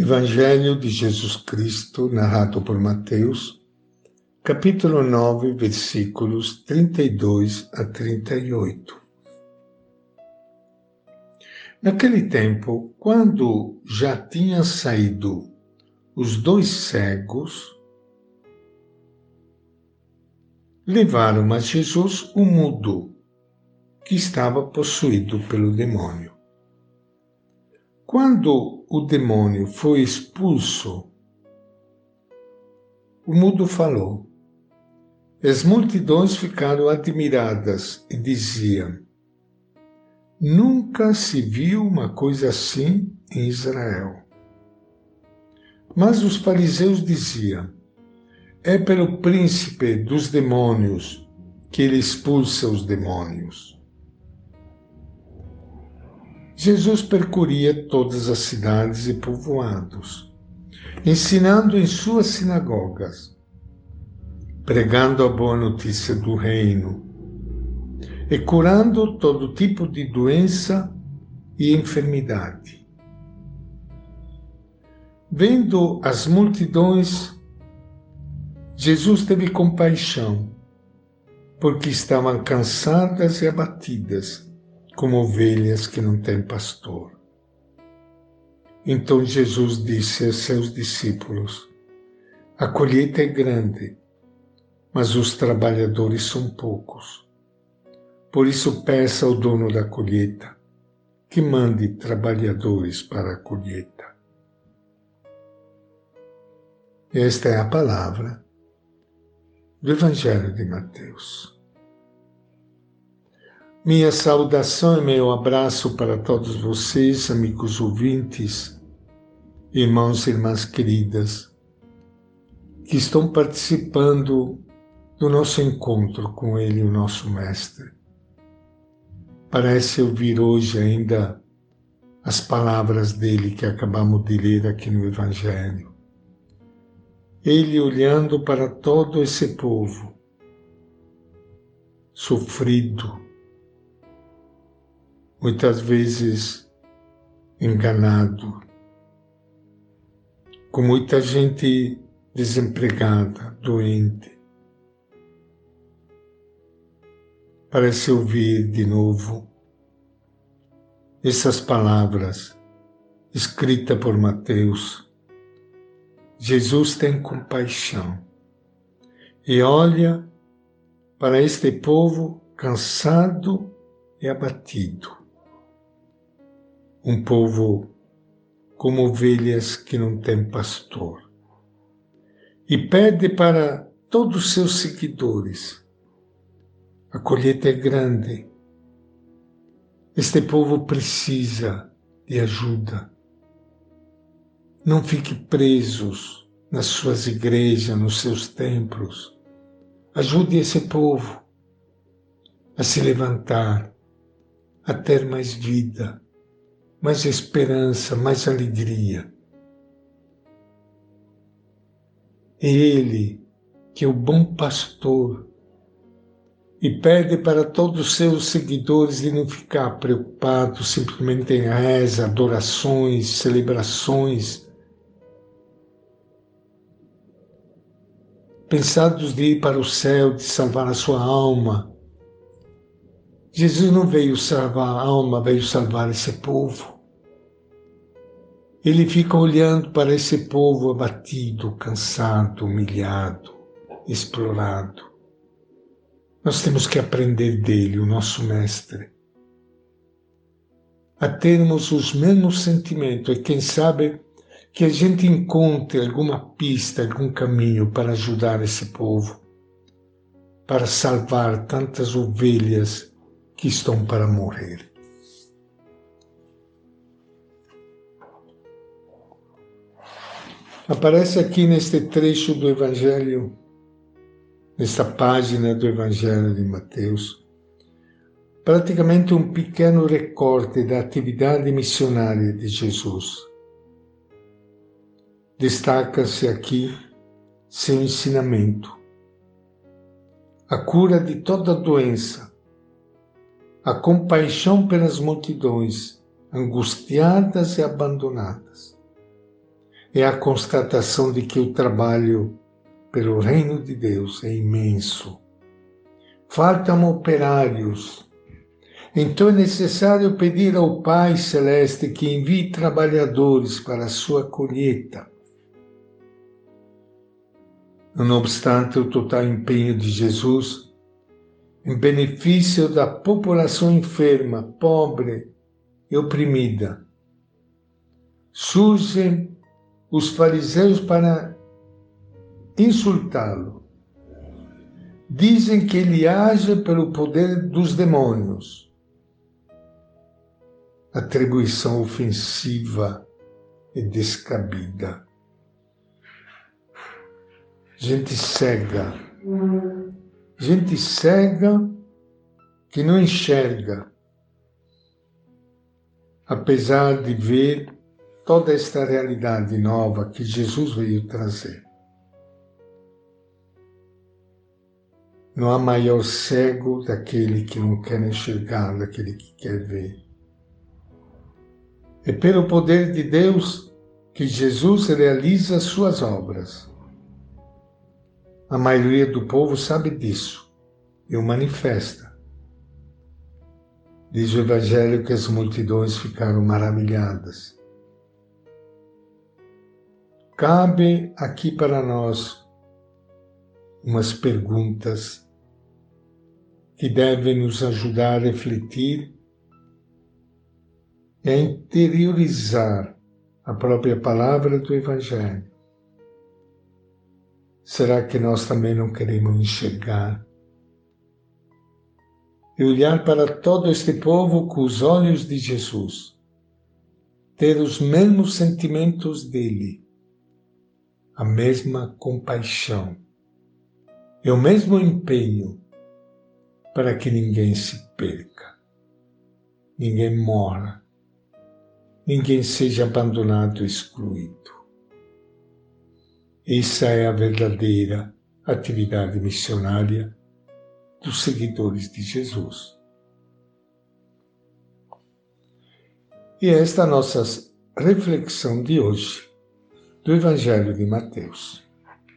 Evangelho de Jesus Cristo, narrado por Mateus, capítulo 9, versículos 32 a 38. Naquele tempo, quando já tinham saído os dois cegos, levaram a Jesus o mudo, que estava possuído pelo demônio. Quando o demônio foi expulso, o mudo falou. As multidões ficaram admiradas e diziam: Nunca se viu uma coisa assim em Israel. Mas os fariseus diziam: É pelo príncipe dos demônios que ele expulsa os demônios. Jesus percorria todas as cidades e povoados, ensinando em suas sinagogas, pregando a boa notícia do reino e curando todo tipo de doença e enfermidade. Vendo as multidões, Jesus teve compaixão, porque estavam cansadas e abatidas como ovelhas que não têm pastor. Então Jesus disse a seus discípulos: A colheita é grande, mas os trabalhadores são poucos. Por isso, peça ao dono da colheita que mande trabalhadores para a colheita. Esta é a palavra do Evangelho de Mateus. Minha saudação e meu abraço para todos vocês, amigos ouvintes, irmãos e irmãs queridas, que estão participando do nosso encontro com Ele, o nosso Mestre. Parece ouvir hoje ainda as palavras dele que acabamos de ler aqui no Evangelho. Ele olhando para todo esse povo sofrido, muitas vezes enganado, com muita gente desempregada, doente. Parece ouvir de novo essas palavras escritas por Mateus. Jesus tem compaixão e olha para este povo cansado e abatido um povo como ovelhas que não têm pastor. E pede para todos os seus seguidores: a colheita é grande. Este povo precisa de ajuda. Não fique presos nas suas igrejas, nos seus templos. Ajude esse povo a se levantar, a ter mais vida mais esperança, mais alegria. É Ele, que é o bom pastor, e pede para todos os seus seguidores de não ficar preocupados simplesmente em reza, adorações, celebrações, pensados de ir para o céu, de salvar a sua alma, Jesus não veio salvar a alma, veio salvar esse povo. Ele fica olhando para esse povo abatido, cansado, humilhado, explorado. Nós temos que aprender dele, o nosso mestre, a termos os mesmos sentimentos e quem sabe que a gente encontre alguma pista, algum caminho para ajudar esse povo, para salvar tantas ovelhas que estão para morrer. Aparece aqui neste trecho do Evangelho, nesta página do Evangelho de Mateus, praticamente um pequeno recorte da atividade missionária de Jesus. Destaca-se aqui seu ensinamento, a cura de toda doença, a compaixão pelas multidões angustiadas e abandonadas, é a constatação de que o trabalho pelo reino de Deus é imenso. Faltam operários. Então é necessário pedir ao Pai Celeste que envie trabalhadores para a sua colheita. Não obstante o total empenho de Jesus em benefício da população enferma, pobre e oprimida, surgem os fariseus para insultá-lo. Dizem que ele age pelo poder dos demônios. Atribuição ofensiva e descabida. Gente cega. Gente cega que não enxerga, apesar de ver toda esta realidade nova que Jesus veio trazer. Não há maior cego daquele que não quer enxergar, daquele que quer ver. É pelo poder de Deus que Jesus realiza suas obras. A maioria do povo sabe disso e o manifesta. Diz o Evangelho que as multidões ficaram maravilhadas cabe aqui para nós umas perguntas que devem nos ajudar a refletir e a interiorizar a própria palavra do Evangelho. Será que nós também não queremos enxergar e olhar para todo este povo com os olhos de Jesus, ter os mesmos sentimentos dele? a mesma compaixão e o mesmo empenho para que ninguém se perca, ninguém morra, ninguém seja abandonado excluído. Essa é a verdadeira atividade missionária dos seguidores de Jesus. E esta é a nossa reflexão de hoje do Evangelho de Mateus.